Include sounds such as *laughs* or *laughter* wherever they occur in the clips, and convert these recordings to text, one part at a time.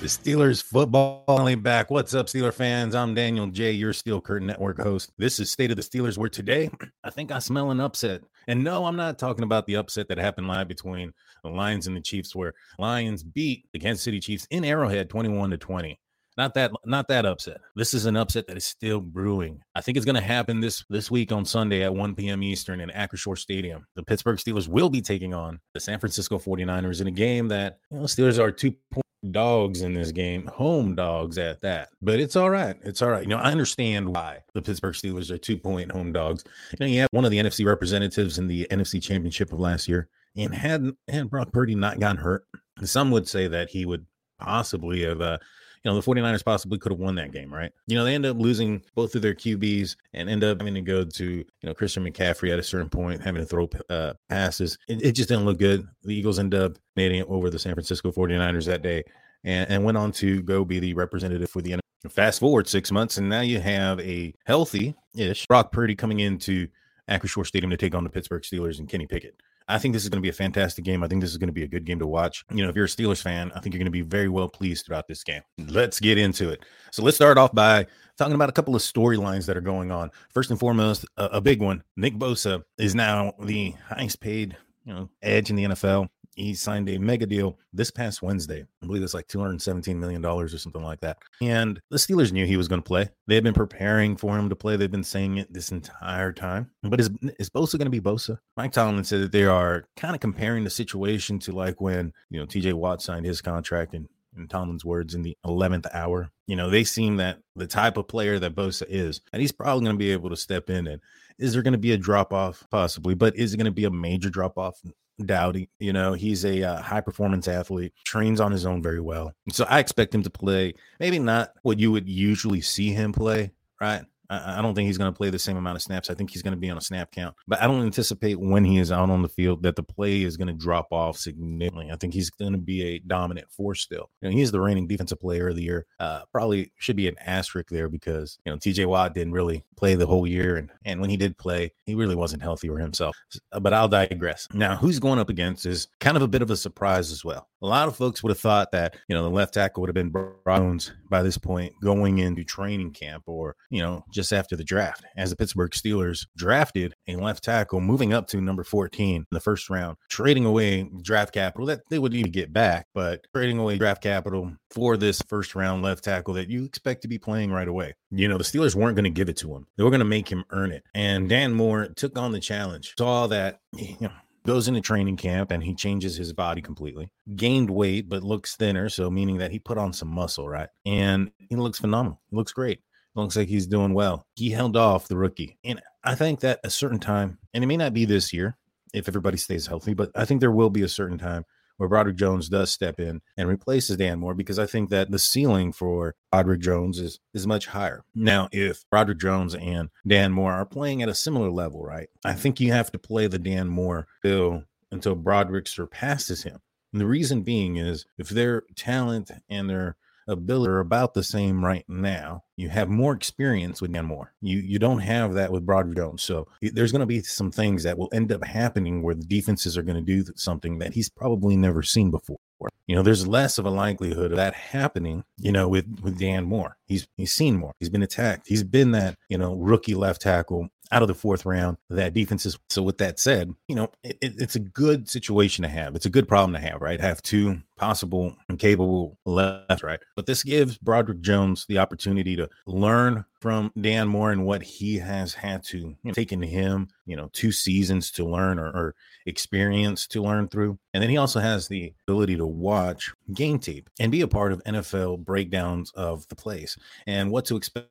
The Steelers football only back. What's up, Steeler fans? I'm Daniel J, your Steel Curtain Network host. This is State of the Steelers, where today *clears throat* I think I smell an upset. And no, I'm not talking about the upset that happened live between the Lions and the Chiefs, where Lions beat the Kansas City Chiefs in Arrowhead 21 to 20. Not that, not that upset. This is an upset that is still brewing. I think it's going to happen this this week on Sunday at 1 p.m. Eastern in Acrisure Stadium. The Pittsburgh Steelers will be taking on the San Francisco 49ers in a game that you know Steelers are two point dogs in this game, home dogs at that. But it's all right. It's all right. You know, I understand why the Pittsburgh Steelers are two point home dogs. You know, you have one of the NFC representatives in the NFC Championship of last year, and had had Brock Purdy not gotten hurt, some would say that he would possibly have. Uh, you know, the 49ers possibly could have won that game, right? You know, they end up losing both of their QBs and end up having to go to, you know, Christian McCaffrey at a certain point, having to throw uh, passes. It, it just didn't look good. The Eagles end up making it over the San Francisco 49ers that day and, and went on to go be the representative for the NFL. Fast forward six months, and now you have a healthy ish Brock Purdy coming into Acrisure Stadium to take on the Pittsburgh Steelers and Kenny Pickett. I think this is going to be a fantastic game. I think this is going to be a good game to watch. You know, if you're a Steelers fan, I think you're going to be very well pleased throughout this game. Let's get into it. So let's start off by talking about a couple of storylines that are going on. First and foremost, a, a big one. Nick Bosa is now the highest paid, you know, edge in the NFL he signed a mega deal this past Wednesday. I believe it's like $217 million or something like that. And the Steelers knew he was going to play. They had been preparing for him to play. They've been saying it this entire time. But is, is Bosa going to be Bosa? Mike Tomlin said that they are kind of comparing the situation to like when, you know, TJ Watt signed his contract and in Tomlin's words, in the 11th hour. You know, they seem that the type of player that Bosa is, and he's probably going to be able to step in. And is there going to be a drop off? Possibly, but is it going to be a major drop off? Dowdy. You know, he's a uh, high performance athlete, trains on his own very well. So I expect him to play, maybe not what you would usually see him play, right? I, don't think he's going to play the same amount of snaps. I think he's going to be on a snap count, but I don't anticipate when he is out on the field that the play is going to drop off significantly. I think he's going to be a dominant force still. You know, he's the reigning defensive player of the year. Uh, probably should be an asterisk there because you know TJ Watt didn't really play the whole year, and and when he did play, he really wasn't healthy for himself. But I'll digress. Now, who's going up against is kind of a bit of a surprise as well. A lot of folks would have thought that you know the left tackle would have been Jones by this point going into training camp or you know just just after the draft, as the Pittsburgh Steelers drafted a left tackle, moving up to number 14 in the first round, trading away draft capital that they would need to get back, but trading away draft capital for this first round left tackle that you expect to be playing right away. You know, the Steelers weren't going to give it to him, they were going to make him earn it. And Dan Moore took on the challenge, saw that, you know, goes into training camp and he changes his body completely. Gained weight, but looks thinner. So, meaning that he put on some muscle, right? And he looks phenomenal. He looks great looks like he's doing well. He held off the rookie. And I think that a certain time, and it may not be this year if everybody stays healthy, but I think there will be a certain time where Broderick Jones does step in and replaces Dan Moore because I think that the ceiling for Broderick Jones is is much higher. Now, if Broderick Jones and Dan Moore are playing at a similar level, right? I think you have to play the Dan Moore bill until Broderick surpasses him. And the reason being is if their talent and their ability are about the same right now. You have more experience with Dan Moore. You you don't have that with Broderick Jones. So there's going to be some things that will end up happening where the defenses are going to do something that he's probably never seen before. You know, there's less of a likelihood of that happening, you know, with with Dan Moore. He's he's seen more. He's been attacked. He's been that, you know, rookie left tackle out of the fourth round that defenses. So with that said, you know, it, it's a good situation to have. It's a good problem to have, right? Have two possible and capable left, right? But this gives Broderick Jones the opportunity to learn from Dan Moore and what he has had to you know, taken him, you know, two seasons to learn or, or experience to learn through. And then he also has the ability to watch game tape and be a part of NFL breakdowns of the plays and what to expect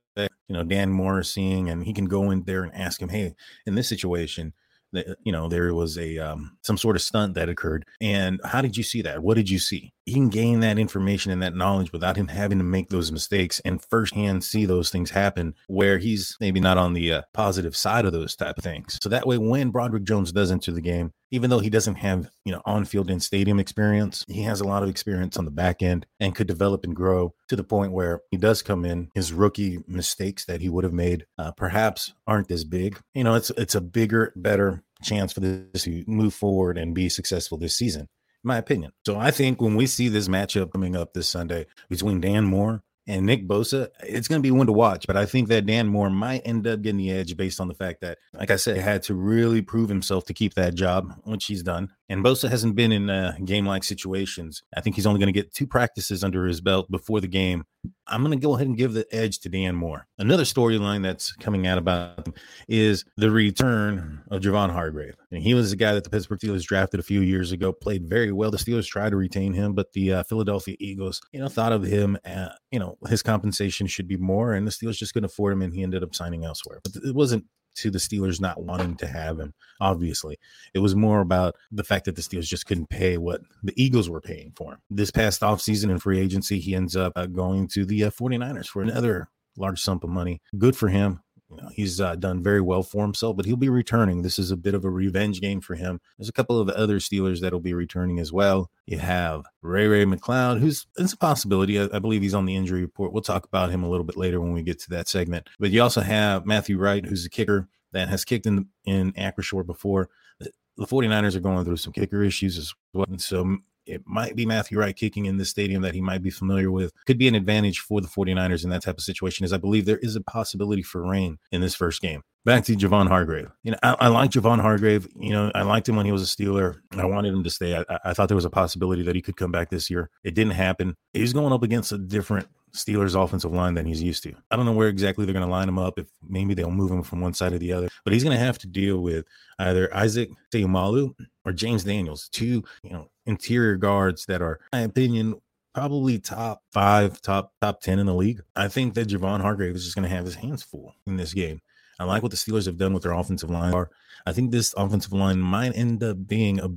you know Dan Moore seeing, and he can go in there and ask him, "Hey, in this situation, that you know there was a um, some sort of stunt that occurred, and how did you see that? What did you see?" He can gain that information and that knowledge without him having to make those mistakes and firsthand see those things happen where he's maybe not on the uh, positive side of those type of things. So that way, when Broderick Jones does enter the game, even though he doesn't have you know on-field and stadium experience he has a lot of experience on the back end and could develop and grow to the point where he does come in his rookie mistakes that he would have made uh, perhaps aren't as big. You know it's it's a bigger better chance for this to move forward and be successful this season my opinion. So i think when we see this matchup coming up this sunday between dan moore and Nick Bosa, it's going to be one to watch. But I think that Dan Moore might end up getting the edge based on the fact that, like I said, had to really prove himself to keep that job, which he's done. And Bosa hasn't been in uh, game like situations. I think he's only going to get two practices under his belt before the game. I'm going to go ahead and give the edge to Dan Moore. Another storyline that's coming out about is the return of Javon Hargrave. And he was a guy that the Pittsburgh Steelers drafted a few years ago, played very well. The Steelers tried to retain him, but the uh, Philadelphia Eagles, you know, thought of him, uh, you know, his compensation should be more, and the Steelers just couldn't afford him, and he ended up signing elsewhere. But it wasn't to the Steelers not wanting to have him. Obviously, it was more about the fact that the Steelers just couldn't pay what the Eagles were paying for him. This past offseason in free agency, he ends up uh, going to the uh, 49ers for another large sum of money. Good for him. You know, he's uh, done very well for himself, but he'll be returning. This is a bit of a revenge game for him. There's a couple of other Steelers that'll be returning as well. You have Ray Ray McCloud, who's it's a possibility. I, I, believe he's on the injury report. We'll talk about him a little bit later when we get to that segment. But you also have Matthew Wright, who's a kicker that has kicked in in Acrisure before. The 49ers are going through some kicker issues as well. And so it might be Matthew Wright kicking in this stadium that he might be familiar with. Could be an advantage for the 49ers in that type of situation, as I believe there is a possibility for rain in this first game. Back to Javon Hargrave. You know, I, I like Javon Hargrave. You know, I liked him when he was a Steeler. I wanted him to stay. I, I thought there was a possibility that he could come back this year. It didn't happen. He's going up against a different Steelers offensive line than he's used to. I don't know where exactly they're going to line him up. If maybe they'll move him from one side to the other, but he's going to have to deal with either Isaac Seumalo or James Daniels, two you know interior guards that are, in my opinion, probably top five, top top ten in the league. I think that Javon Hargrave is just going to have his hands full in this game. I like what the Steelers have done with their offensive line. I think this offensive line might end up being a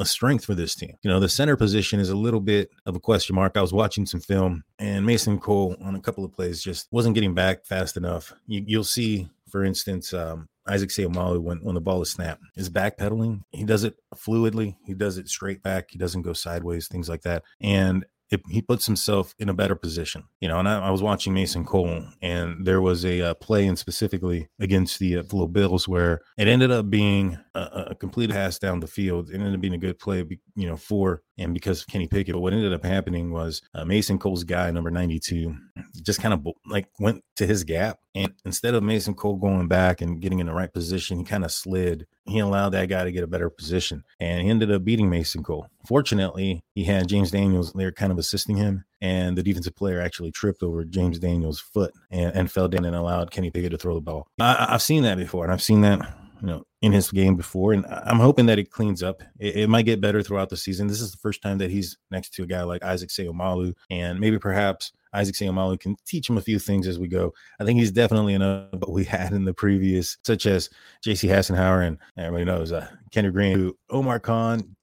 a strength for this team. You know, the center position is a little bit of a question mark. I was watching some film and Mason Cole on a couple of plays just wasn't getting back fast enough. You, will see, for instance, um, Isaac Seumalo when, when the ball is snapped is backpedaling. He does it fluidly. He does it straight back. He doesn't go sideways, things like that. And it, he puts himself in a better position. You know, and I, I was watching Mason Cole, and there was a uh, play, and specifically against the uh, Buffalo Bills, where it ended up being a, a, complete pass down the field. It ended up being a good play, you know, for and because of Kenny Pickett. But what ended up happening was uh, Mason Cole's guy, number 92, just kind of like went to his gap. And instead of Mason Cole going back and getting in the right position, he kind of slid. He allowed that guy to get a better position and he ended up beating Mason Cole. Fortunately, he had James Daniels there kind of assisting him. And the defensive player actually tripped over James Daniels' foot and, and fell down and allowed Kenny Pickett to throw the ball. I, I've seen that before, and I've seen that you know in his game before, and I'm hoping that it cleans up. It, it, might get better throughout the season. This is the first time that he's next to a guy like Isaac Seumalo, and maybe perhaps Isaac Seumalo can teach him a few things as we go. I think he's definitely enough *laughs* what we had in the previous, such as J.C. Hassenauer and everybody knows uh, Kendrick Green, who Omar Khan.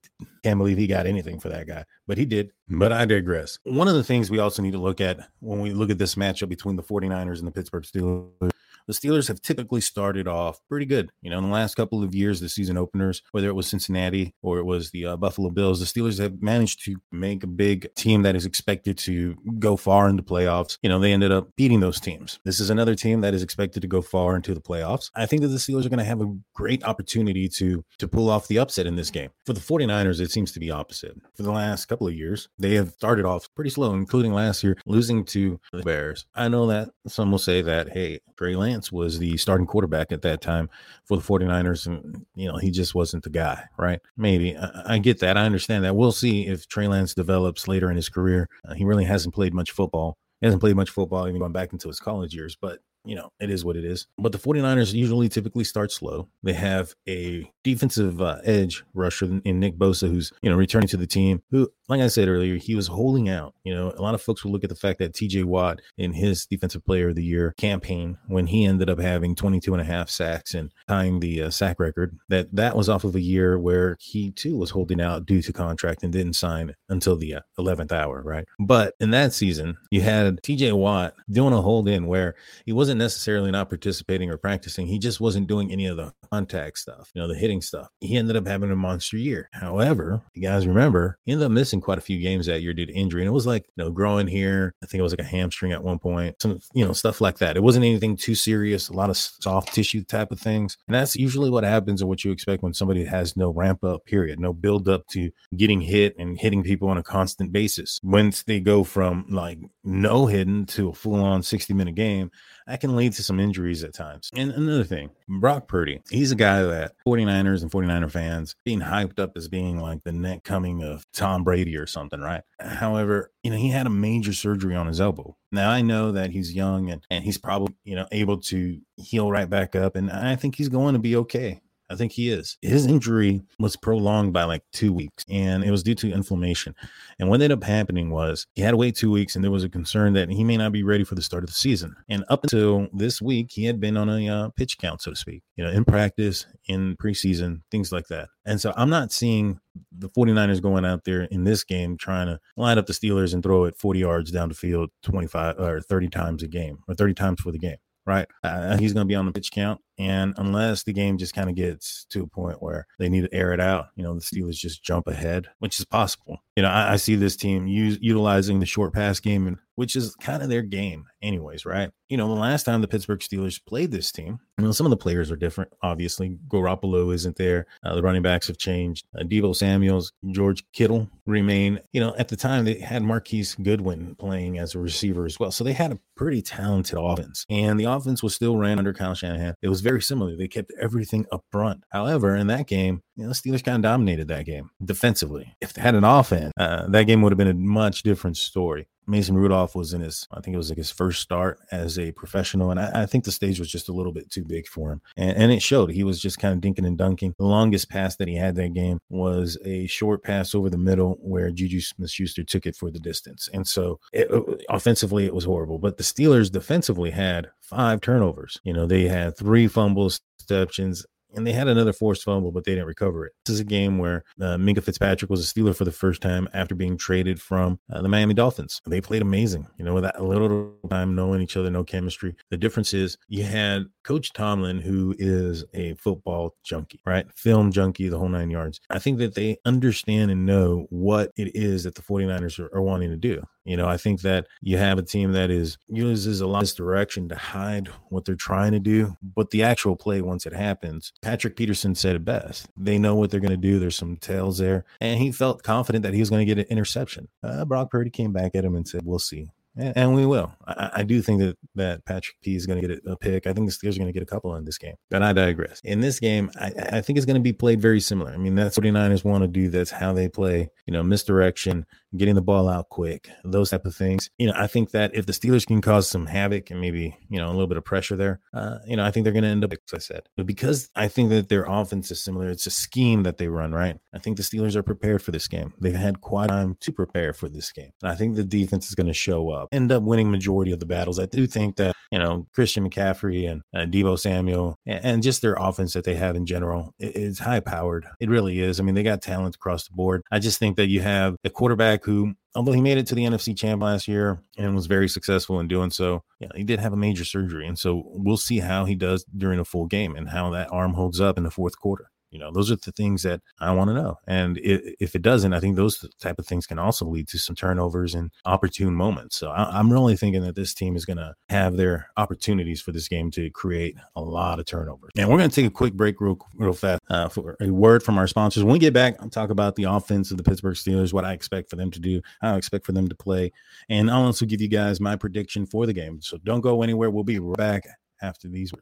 Can't believe he got anything for that guy, but he did. But I digress. One of the things we also need to look at when we look at this matchup between the 49ers and the Pittsburgh Steelers the Steelers have typically started off pretty good. You know, in the last couple of years, the season openers, whether it was Cincinnati or it was the uh, Buffalo Bills, the Steelers have managed to make a big team that is expected to go far into playoffs. You know, they ended up beating those teams. This is another team that is expected to go far into the playoffs. I think that the Steelers are going to have a great opportunity to to pull off the upset in this game. For the 49ers, it seems to be opposite. For the last couple of years, they have started off pretty slow, including last year losing to the Bears. I know that some will say that, hey, Trey Lance was the starting quarterback at that time for the 49ers, and, you know, he just wasn't the guy, right? Maybe. I, I get that. I understand that. We'll see if Trey Lance develops later in his career. Uh, he really hasn't played much football. He hasn't played much football even going back into his college years, but you know, it is what it is. But the 49ers usually typically start slow. They have a defensive uh, edge rusher in Nick Bosa, who's, you know, returning to the team, who, like I said earlier, he was holding out. You know, a lot of folks will look at the fact that TJ Watt in his defensive player of the year campaign, when he ended up having 22 and a half sacks and tying the uh, sack record, that that was off of a year where he too was holding out due to contract and didn't sign until the uh, 11th hour, right? But in that season, you had TJ Watt doing a hold in where he wasn't wasn't necessarily not participating or practicing. He just wasn't doing any of the contact stuff, you know, the hitting stuff. He ended up having a monster year. However, you guys remember, he ended up missing quite a few games that year due to injury. And it was like, you know, growing here. I think it was like a hamstring at one point, some, you know, stuff like that. It wasn't anything too serious, a lot of soft tissue type of things. And that's usually what happens or what you expect when somebody has no ramp up period, no build up to getting hit and hitting people on a constant basis. Once they go from like no hitting to a full on 60 minute game, that can lead to some injuries at times. And another thing, Brock Purdy, he's a guy that 49ers and 49er fans being hyped up as being like the neck coming of Tom Brady or something, right? However, you know, he had a major surgery on his elbow. Now I know that he's young and, and he's probably, you know, able to heal right back up. And I think he's going to be okay. I think he is. His injury was prolonged by like two weeks and it was due to inflammation. And what ended up happening was he had to wait two weeks and there was a concern that he may not be ready for the start of the season. And up until this week, he had been on a uh, pitch count, so to speak, you know, in practice, in preseason, things like that. And so I'm not seeing the 49ers going out there in this game trying to line up the Steelers and throw it 40 yards down the field 25 or 30 times a game or 30 times for the game right? Uh, he's going to be on the pitch count. And unless the game just kind of gets to a point where they need to air it out, you know, the Steelers just jump ahead, which is possible. You know, I, I see this team use, utilizing the short pass game, and which is kind of their game, anyways, right? You know, the last time the Pittsburgh Steelers played this team, you know, some of the players are different. Obviously, Garoppolo isn't there. Uh, the running backs have changed. Uh, Deebo Samuel's, George Kittle remain. You know, at the time they had Marquise Goodwin playing as a receiver as well, so they had a pretty talented offense, and the offense was still ran under Kyle Shanahan. It was very similar. They kept everything up front. However, in that game, you know, the Steelers kind of dominated that game defensively. If they had an offense, uh, that game would have been a much different story. Mason Rudolph was in his, I think it was like his first start as a professional. And I, I think the stage was just a little bit too big for him. And, and, it showed. He was just kind of dinking and dunking. The longest pass that he had that game was a short pass over the middle where Juju Smith Schuster took it for the distance. And so it, uh, offensively, it was horrible. But the Steelers defensively had five turnovers. You know, they had three fumbles, interceptions, and they had another forced fumble, but they didn't recover it. This is a game where uh, Minkah Fitzpatrick was a Steeler for the first time after being traded from uh, the Miami Dolphins. They played amazing, you know, with that little time knowing each other, no chemistry. The difference is you had Coach Tomlin, who is a football junkie, right? Film junkie, the whole nine yards. I think that they understand and know what it is that the 49ers are, are wanting to do. You know, I think that you have a team that is uses a lot of direction to hide what they're trying to do, but the actual play once it happens, Patrick Peterson said it best. They know what they're going to do. There's some tails there, and he felt confident that he was going to get an interception. Uh, Brock Purdy came back at him and said, "We'll see." and we will. I, I, do think that that Patrick P is going to get a, pick. I think the Steelers are going to get a couple in this game, but I digress. In this game, I, I think it's going to be played very similar. I mean, that's what 49ers want to do. That's how they play. You know, misdirection, getting the ball out quick, those type of things. You know, I think that if the Steelers can cause some havoc and maybe you know a little bit of pressure there, uh, you know, I think they're going to end up. As I said, but because I think that their offense is similar, it's a scheme that they run. Right. I think the Steelers are prepared for this game. They've had quite time to prepare for this game, and I think the defense is going to show up. end up winning majority of the battles. I do think that you know Christian McCaffrey and uh, Deebo Samuel and, and, just their offense that they have in general is high powered. It really is. I mean, they got talent across the board. I just think that you have a quarterback who although he made it to the NFC champ last year and was very successful in doing so, yeah, he did have a major surgery. And so we'll see how he does during a full game and how that arm holds up in the fourth quarter. You know, those are the things that I want to know. And it, if it doesn't, I think those type of things can also lead to some turnovers and opportune moments. So I, am really thinking that this team is going to have their opportunities for this game to create a lot of turnovers. And we're going to take a quick break real, real fast uh, for a word from our sponsors. When we get back, I'll talk about the offense of the Pittsburgh Steelers, what I expect for them to do, how I expect for them to play. And I'll also give you guys my prediction for the game. So don't go anywhere. We'll be back after these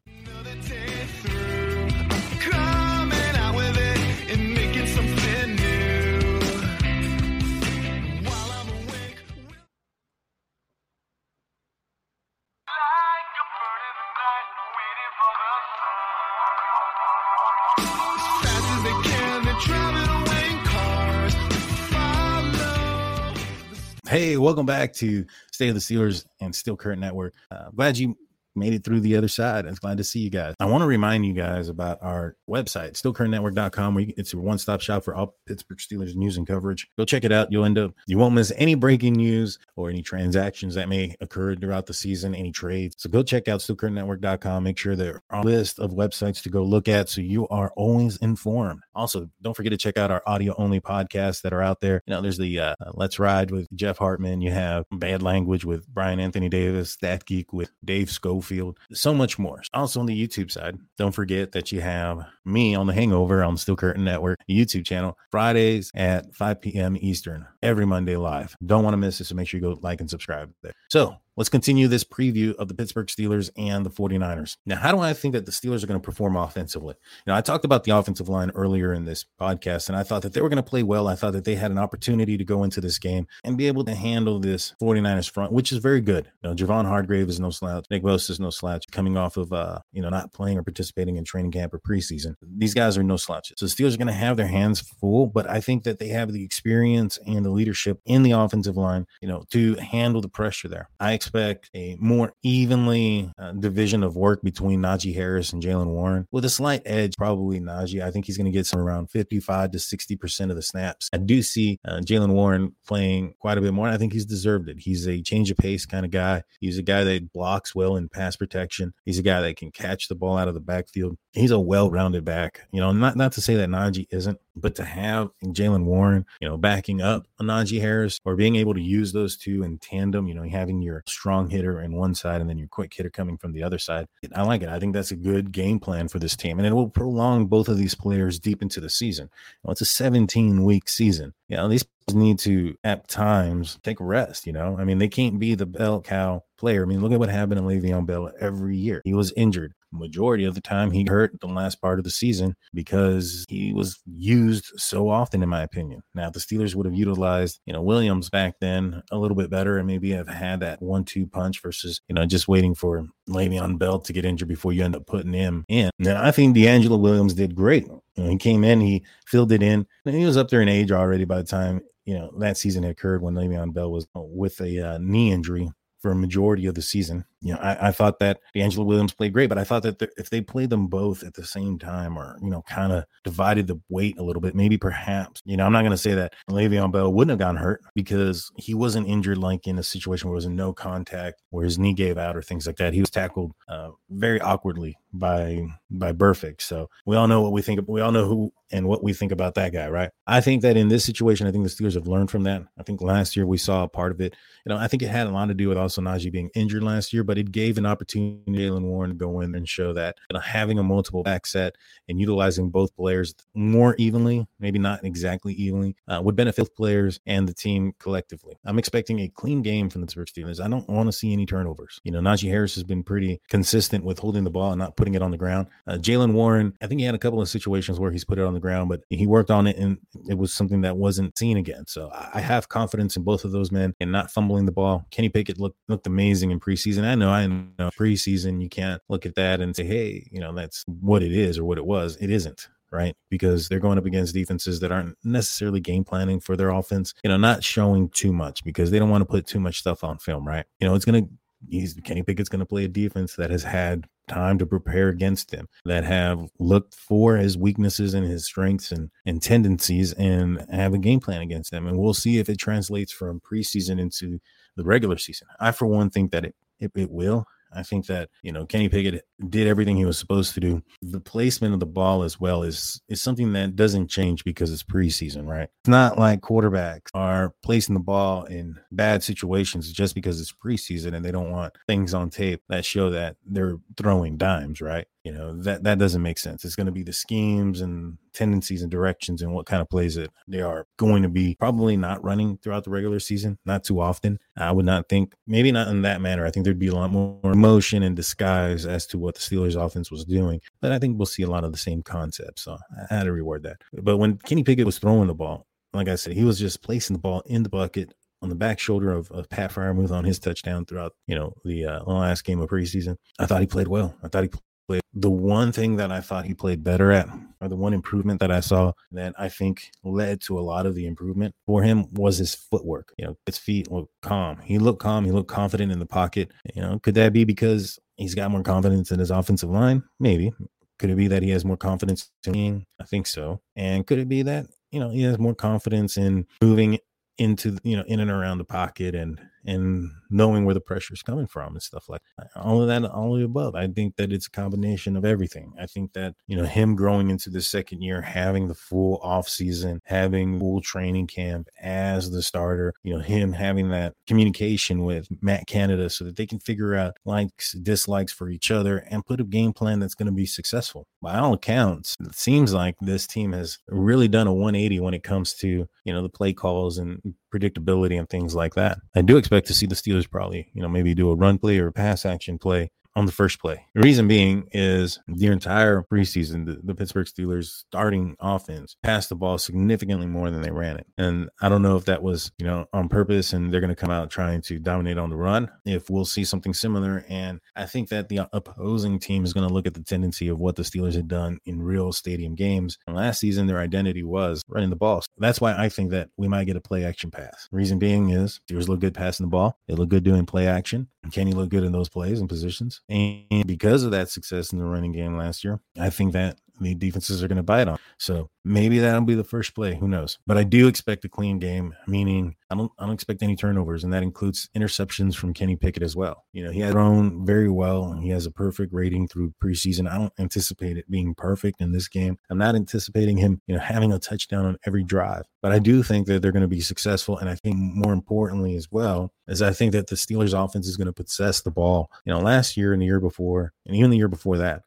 Hey, welcome back to State of the Steelers and Steel Curtain Network. Uh, glad you made it through the other side. I'm glad to see you guys. I want to remind you guys about our website, steelcurtainnetwork.com, where it's a one-stop shop for all Pittsburgh Steelers news and coverage. Go check it out. You'll end up you won't miss any breaking news or any transactions that may occur throughout the season, any trades. So go check out steelcurtainnetwork.com. Make sure there are a list of websites to go look at so you are always informed. Also, don't forget to check out our audio only podcasts that are out there. You know, there's the uh, Let's Ride with Jeff Hartman. You have Bad Language with Brian Anthony Davis, Stat Geek with Dave Schofield, so much more. Also on the YouTube side, don't forget that you have me on the Hangover on the Steel Curtain Network YouTube channel Fridays at 5 p.m. Eastern every Monday live. Don't want to miss it, so make sure you go like and subscribe there. So Let's continue this preview of the Pittsburgh Steelers and the 49ers. Now, how do I think that the Steelers are going to perform offensively? You know, I talked about the offensive line earlier in this podcast, and I thought that they were going to play well. I thought that they had an opportunity to go into this game and be able to handle this 49ers front, which is very good. You know, Javon Hargrave is no slouch. Nick Bosa is no slouch coming off of, uh, you know, not playing or participating in training camp or preseason. These guys are no slouches. So the Steelers are going to have their hands full, but I think that they have the experience and the leadership in the offensive line, you know, to handle the pressure there. I expect a more evenly uh, division of work between Najee Harris and Jaylen Warren with a slight edge, probably Najee. I think he's going to get some around 55 to 60% of the snaps. I do see uh, Jaylen Warren playing quite a bit more. I think he's deserved it. He's a change of pace kind of guy. He's a guy that blocks well in pass protection. He's a guy that can catch the ball out of the backfield. He's a well-rounded back. You know, not not to say that Najee isn't, but to have Jaylen Warren, you know, backing up Najee Harris or being able to use those two in tandem, you know, having your strong hitter in one side and then your quick hitter coming from the other side. I like it. I think that's a good game plan for this team. And it will prolong both of these players deep into the season. It's a 17 week season. You know, these need to at times take rest. You know, I mean, they can't be the bell cow player. I mean, look at what happened to Le'Veon Bell every year. He was injured. Majority of the time he hurt the last part of the season because he was used so often in my opinion. Now the steelers would have utilized you know williams back then a little bit better and maybe have had that one-two punch versus you know just waiting for Le'Veon Bell to get injured before you end up putting him in. Now i think DeAngelo Williams did great. You know, he came in he filled it in. He was up there in age already by the time you know that season had occurred when Le'Veon Bell was with a uh, knee injury for a majority of the season. You know, I, I thought that DeAngelo Williams played great, but I thought that if they played them both at the same time or, you know, kind of divided the weight a little bit, maybe perhaps, you know, I'm not going to say that Le'Veon Bell wouldn't have gotten hurt because he wasn't injured like in a situation where it was no contact, where his knee gave out or things like that. He was tackled uh, very awkwardly by by Burfict. So we all know what we think. We all know who and what we think about that guy, right? I think that in this situation, I think the Steelers have learned from that. I think last year we saw a part of it. You know, I think it had a lot to do with also Najee being injured last year, but it gave an opportunity to Jaylen Warren to go in and show that you know, having a multiple back set and utilizing both players more evenly, maybe not exactly evenly, uh, would benefit players and the team collectively. I'm expecting a clean game from the Pittsburgh Steelers. I don't want to see any turnovers. You know, Najee Harris has been pretty consistent with holding the ball and not putting it on the ground. Uh, Jaylen Warren, I think he had a couple of situations where he's put it on the ground, but he worked on it and it was something that wasn't seen again. So I have confidence in both of those men and not fumbling the ball. Kenny Pickett looked looked amazing in preseason. I know, I know preseason you can't look at that and say, hey, you know, that's what it is or what it was. It isn't right? Because they're going up against defenses that aren't necessarily game planning for their offense, you know, not showing too much because they don't want to put too much stuff on film, right? You know, it's going to he's Kenny Pickett's going to play a defense that has had time to prepare against him, that have looked for his weaknesses and his strengths and, and tendencies and have a game plan against them. And we'll see if it translates from preseason into the regular season. I, for one, think that it, it, it will. I think that you know Kenny Pickett did everything he was supposed to do. The placement of the ball as well is is something that doesn't change because it's preseason, right? It's not like quarterbacks are placing the ball in bad situations just because it's preseason and they don't want things on tape that show that they're throwing dimes, right? You know that that doesn't make sense. It's going to be the schemes and tendencies and directions and what kind of plays that they are going to be probably not running throughout the regular season, not too often. I would not think, maybe not in that manner. I think there'd be a lot more emotion and disguise as to what the Steelers offense was doing. But I think we'll see a lot of the same concepts. So I had to reward that. But when Kenny Pickett was throwing the ball, like I said, he was just placing the ball in the bucket on the back shoulder of, of Pat Freiermuth on his touchdown throughout, you know, the uh, last game of preseason. I thought he played well. I thought he played. The one thing that I thought he played better at, or the one improvement that I saw that I think led to a lot of the improvement for him was his footwork. You know, his feet looked calm. He looked calm. He looked confident in the pocket. You know, could that be because he's got more confidence in his offensive line? Maybe. Could it be that he has more confidence? I think so. And could it be that, you know, he has more confidence in moving into, you know, in and around the pocket and and knowing where the pressure is coming from and stuff like that. all of that, all of the above. I think that it's a combination of everything. I think that, you know, him growing into the second year, having the full off season, having full training camp as the starter, you know, him having that communication with Matt Canada so that they can figure out likes, dislikes for each other and put a game plan that's going to be successful. By all accounts, it seems like this team has really done a 180 when it comes to, you know, the play calls and predictability and things like that. I do expect to see the Steelers probably, you know, maybe do a run play or a pass action play on the first play. The reason being is the entire preseason, the, the, Pittsburgh Steelers starting offense passed the ball significantly more than they ran it. And I don't know if that was, you know, on purpose and they're going to come out trying to dominate on the run, if we'll see something similar. And I think that the opposing team is going to look at the tendency of what the Steelers had done in real stadium games. And last season, their identity was running the ball. So that's why I think that we might get a play action pass. reason being is Steelers look good passing the ball. They look good doing play action. Can he look good in those plays and positions? And because of that success in the running game last year, I think that the defenses are going to bite on. So maybe that'll be the first play. Who knows? But I do expect a clean game, meaning I don't I don't expect any turnovers, and that includes interceptions from Kenny Pickett as well. You know, he has thrown very well. and He has a perfect rating through preseason. I don't anticipate it being perfect in this game. I'm not anticipating him, you know, having a touchdown on every drive. But I do think that they're going to be successful. And I think more importantly as well, is I think that the Steelers offense is going to possess the ball. You know, last year and the year before, and even the year before that,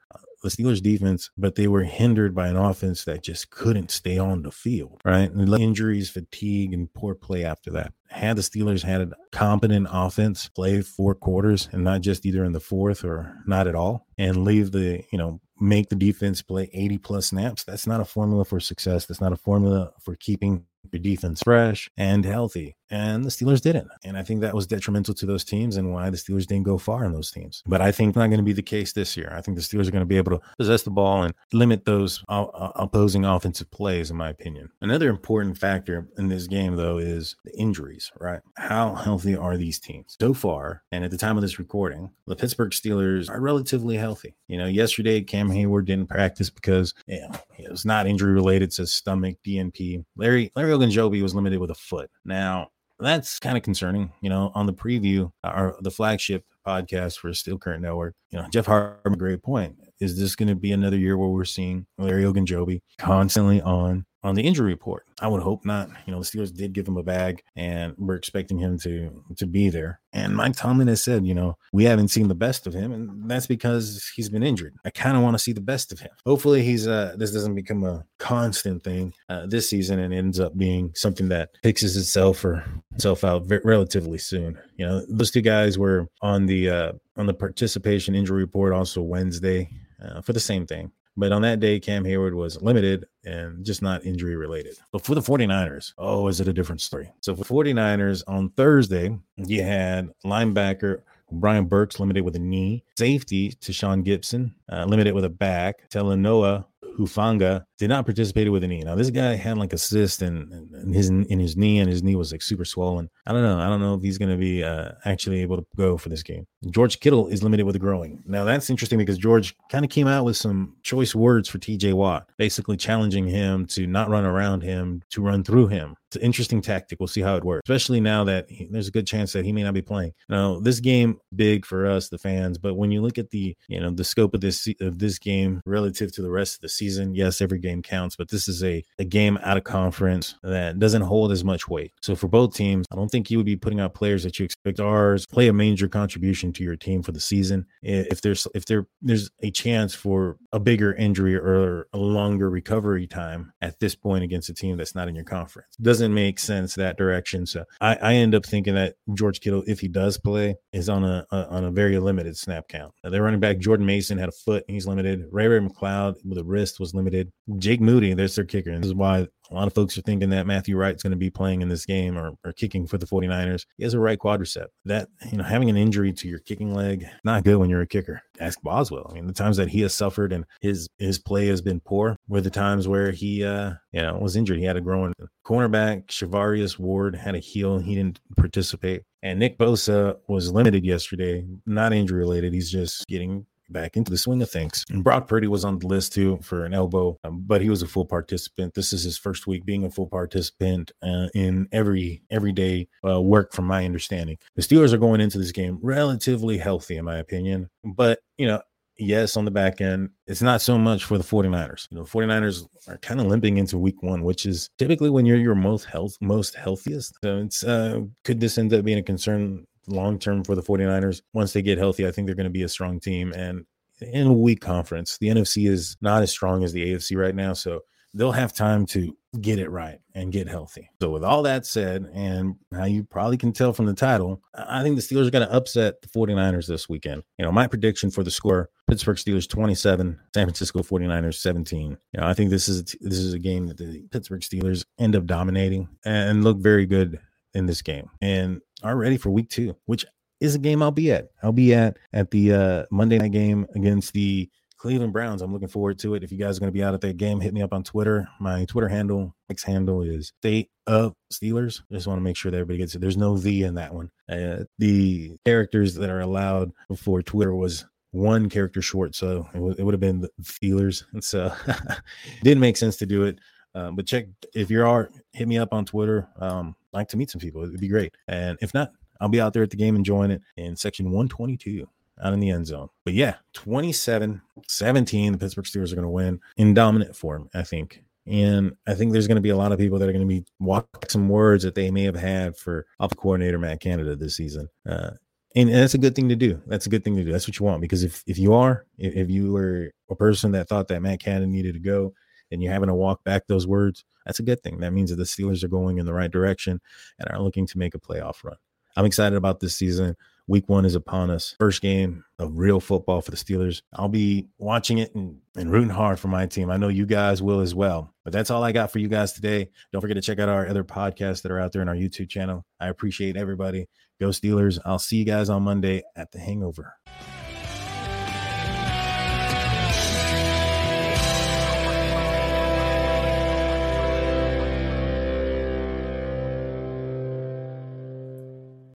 the Steelers defense, but they were hindered by an offense that just couldn't stay on the field, right? And injuries, fatigue, and poor play after that. Had the Steelers had a competent offense, play four quarters and not just either in the fourth or not at all, and leave the, you know, make the defense play 80 plus snaps, that's not a formula for success. That's not a formula for keeping your defense fresh and healthy. And the Steelers didn't. And I think that was detrimental to those teams and why the Steelers didn't go far in those teams. But I think not going to be the case this year. I think the Steelers are going to be able to possess the ball and limit those uh, uh, opposing offensive plays, in my opinion. Another important factor in this game, though, is the injuries, right? How healthy are these teams? So far, and at the time of this recording, the Pittsburgh Steelers are relatively healthy. You know, yesterday, Cam Heyward didn't practice because you know, it was not injury related to stomach, DNP. Larry, Larry Ogunjobi was limited with a foot. Now, that's kind of concerning. You know, on the preview, our the flagship podcast for Steel Curtain Network, you know, Jeff Hartman, great point. Is this going to be another year where we're seeing Larry Ogunjobi constantly on on the injury report. I would hope not. You know, the Steelers did give him a bag and we're expecting him to to be there. And Mike Tomlin has said, you know, we haven't seen the best of him, and that's because he's been injured. I kind of want to see the best of him. Hopefully, he's uh this doesn't become a constant thing uh, this season and ends up being something that fixes itself or itself out v- relatively soon. You know, those two guys were on the uh on the participation injury report also Wednesday uh, for the same thing. But on that day, Cam Heyward was limited and just not injury related. But for the 49ers, oh, is it a different story? So for 49ers on Thursday, you had linebacker Brian Burks limited with a knee, safety Tashaun Gipson, uh, limited with a back, Talanoa Hufanga did not participate with a knee. Now this guy had like a cyst in, in his in his knee, and his knee was like super swollen. I don't know. I don't know if he's going to be uh, actually able to go for this game. George Kittle is limited with a growing. Now that's interesting because George kind of came out with some choice words for T.J. Watt, basically challenging him to not run around him, to run through him. It's an interesting tactic. We'll see how it works, especially now that he, there's a good chance that he may not be playing. Now, this game big for us, the fans, but when you look at the you know the scope of this of this game relative to the rest of the season, yes, every game counts, but this is a a game out of conference that doesn't hold as much weight. So for both teams, I don't think you would be putting out players that you expect ours play a major contribution to your team for the season. If there's if there there's a chance for a bigger injury or a longer recovery time at this point against a team that's not in your conference. Doesn't make sense that direction. So I, I end up thinking that George Kittle, if he does play, is on a, a on a very limited snap count. Now, their running back Jordan Mason had a foot, and he's limited. Ray Ray McCloud with a wrist was limited. Jake Moody, there's their kicker. And this is why a lot of folks are thinking that Matthew Wright's going to be playing in this game or, or kicking for the 49ers. He has a right quadricep. That, you know, having an injury to your kicking leg, not good when you're a kicker. Ask Boswell. I mean, the times that he has suffered and his his play has been poor were the times where he uh, you know, was injured. He had a growing cornerback, Charvarius Ward had a heel. He didn't participate. And Nick Bosa was limited yesterday, not injury related. He's just getting back into the swing of things. And Brock Purdy was on the list too for an elbow, um, but he was a full participant. This is his first week being a full participant uh, in every everyday uh, work, from my understanding. The Steelers are going into this game relatively healthy, in my opinion, but you know. Yes, on the back end, it's not so much for the 49ers. You know, 49ers are kind of limping into week one, which is typically when you're your most health most healthiest. So it's uh could this end up being a concern long term for the 49ers. Once they get healthy, I think they're going to be a strong team. And in a weak conference, the NFC is not as strong as the AFC right now. So they'll have time to get it right and get healthy. So, with all that said, and how you probably can tell from the title, I think the Steelers are going to upset the 49ers this weekend. You know, my prediction for the score Pittsburgh Steelers 27, San Francisco 49ers 17. You know, I think this is this is a game that the Pittsburgh Steelers end up dominating and look very good in this game and are ready for week two, which is a game I'll be at. I'll be at at the uh, Monday night game against the Cleveland Browns. I'm looking forward to it. If you guys are going to be out at that game, hit me up on Twitter. My Twitter handle, X handle is State of Steelers. Just want to make sure that everybody gets it. There's no the in that one. Uh, the characters that are allowed before Twitter was one character short, so it, w- it would have been the Steelers, and *laughs* so *laughs* didn't make sense to do it. Um, but check if you are, hit me up on Twitter. Um, like to meet some people. It'd be great. And if not, I'll be out there at the game enjoying it in section 122 out in the end zone. But yeah, 27 17, the Pittsburgh Steelers are going to win in dominant form, I think. And I think there's going to be a lot of people that are going to be walking some words that they may have had for off coordinator Matt Canada this season. Uh, and, and, that's a good thing to do. That's a good thing to do. That's what you want because if if you are if, if you were a person that thought that Matt Canada needed to go, and you're having to walk back those words, that's a good thing. That means that the Steelers are going in the right direction and are looking to make a playoff run. I'm excited about this season. Week one is upon us. First game of real football for the Steelers. I'll be watching it and, and rooting hard for my team. I know you guys will as well. But that's all I got for you guys today. Don't forget to check out our other podcasts that are out there in our YouTube channel. I appreciate everybody. Go Steelers. I'll see you guys on Monday at the Hangover.